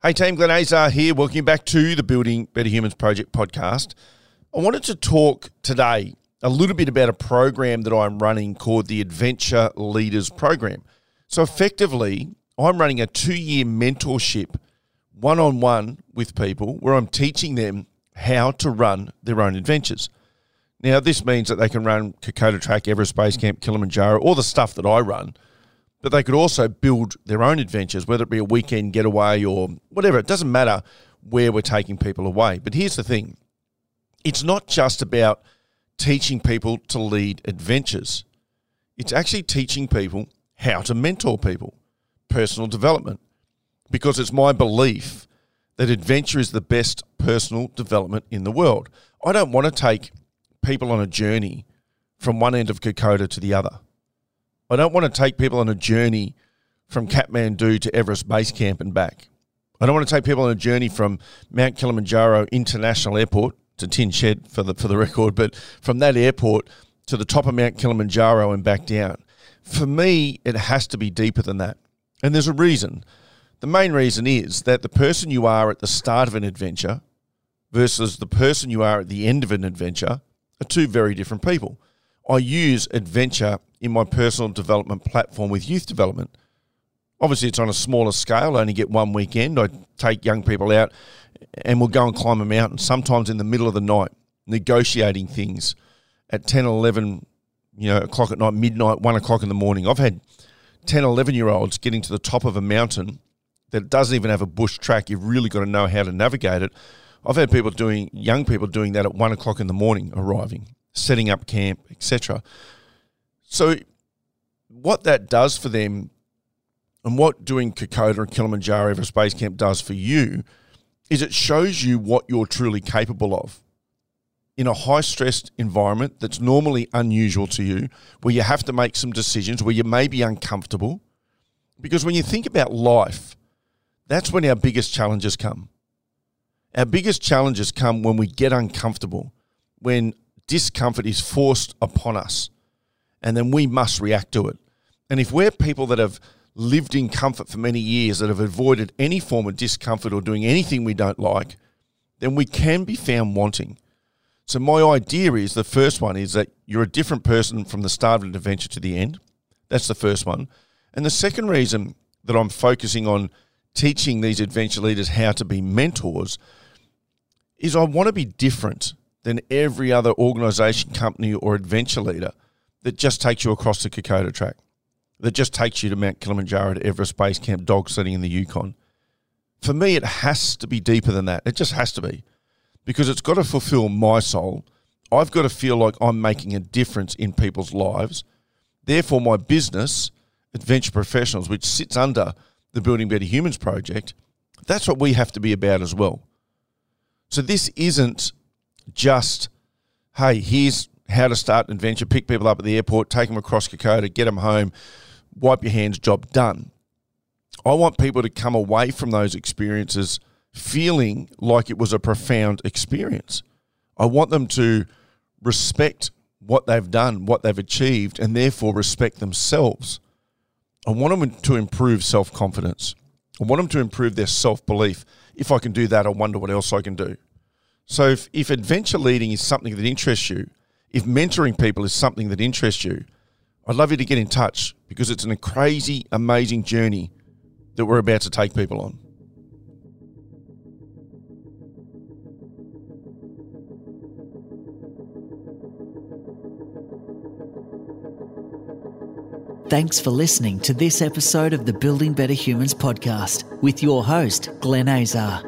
Hey team, Glenn Azar here. Welcome back to the Building Better Humans Project podcast. I wanted to talk today a little bit about a program that I'm running called the Adventure Leaders Program. So effectively, I'm running a two-year mentorship one-on-one with people where I'm teaching them how to run their own adventures. Now, this means that they can run Kokoda Track, Everest Base Camp, Kilimanjaro, all the stuff that I run – but they could also build their own adventures, whether it be a weekend getaway or whatever. It doesn't matter where we're taking people away. But here's the thing it's not just about teaching people to lead adventures, it's actually teaching people how to mentor people, personal development, because it's my belief that adventure is the best personal development in the world. I don't want to take people on a journey from one end of Kokoda to the other. I don't want to take people on a journey from Kathmandu to Everest Base Camp and back. I don't want to take people on a journey from Mount Kilimanjaro International Airport to Tin Shed for the for the record, but from that airport to the top of Mount Kilimanjaro and back down. For me, it has to be deeper than that. And there's a reason. The main reason is that the person you are at the start of an adventure versus the person you are at the end of an adventure are two very different people. I use adventure in my personal development platform with youth development. Obviously, it's on a smaller scale. I only get one weekend. I take young people out and we'll go and climb a mountain, sometimes in the middle of the night, negotiating things at 10 11 you know, o'clock at night, midnight, 1 o'clock in the morning. I've had 10, 11 year olds getting to the top of a mountain that doesn't even have a bush track. You've really got to know how to navigate it. I've had people doing, young people doing that at 1 o'clock in the morning, arriving, setting up camp, etc. So, what that does for them, and what doing Kokoda and Kilimanjaro Everest Base Camp does for you, is it shows you what you're truly capable of in a high stressed environment that's normally unusual to you, where you have to make some decisions, where you may be uncomfortable. Because when you think about life, that's when our biggest challenges come. Our biggest challenges come when we get uncomfortable, when discomfort is forced upon us and then we must react to it. And if we're people that have lived in comfort for many years, that have avoided any form of discomfort or doing anything we don't like, then we can be found wanting. So, my idea is the first one is that you're a different person from the start of an adventure to the end. That's the first one. And the second reason that I'm focusing on teaching these adventure leaders how to be mentors is I want to be different than every other organization, company, or adventure leader that just takes you across the Kokoda track, that just takes you to Mount Kilimanjaro to Everest Base Camp, dog sledding in the Yukon. For me, it has to be deeper than that. It just has to be because it's got to fulfill my soul. I've got to feel like I'm making a difference in people's lives. Therefore, my business, Adventure Professionals, which sits under the Building Better Humans project, that's what we have to be about as well. So this isn't just, hey, here's how to start an adventure, pick people up at the airport, take them across Kokoda, get them home, wipe your hands, job done. I want people to come away from those experiences feeling like it was a profound experience. I want them to respect what they've done, what they've achieved, and therefore respect themselves. I want them to improve self confidence. I want them to improve their self belief. If I can do that, I wonder what else I can do. So, if, if adventure leading is something that interests you, if mentoring people is something that interests you, I'd love you to get in touch because it's a crazy, amazing journey that we're about to take people on. Thanks for listening to this episode of the Building Better Humans podcast with your host, Glenn Azar.